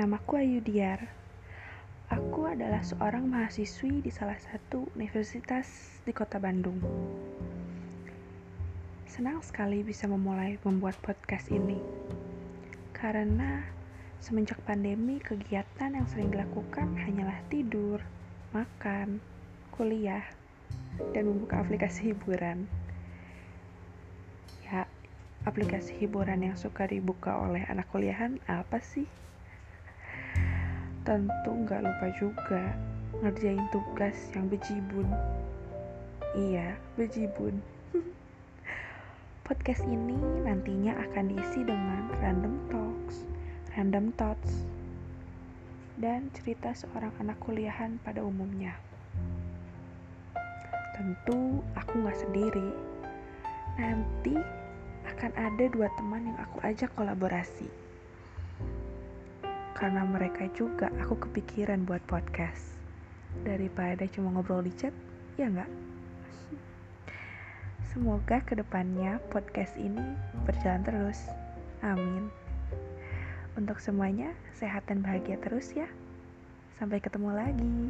Namaku Ayu Diar. Aku adalah seorang mahasiswi di salah satu universitas di kota Bandung. Senang sekali bisa memulai membuat podcast ini. Karena semenjak pandemi kegiatan yang sering dilakukan hanyalah tidur, makan, kuliah, dan membuka aplikasi hiburan. Ya, aplikasi hiburan yang suka dibuka oleh anak kuliahan apa sih? Tentu nggak lupa juga ngerjain tugas yang bejibun. Iya, bejibun. Podcast ini nantinya akan diisi dengan random talks, random thoughts, dan cerita seorang anak kuliahan pada umumnya. Tentu aku nggak sendiri. Nanti akan ada dua teman yang aku ajak kolaborasi karena mereka juga aku kepikiran buat podcast. Daripada cuma ngobrol di chat ya nggak? Semoga ke depannya podcast ini berjalan terus. Amin. Untuk semuanya sehat dan bahagia terus ya. Sampai ketemu lagi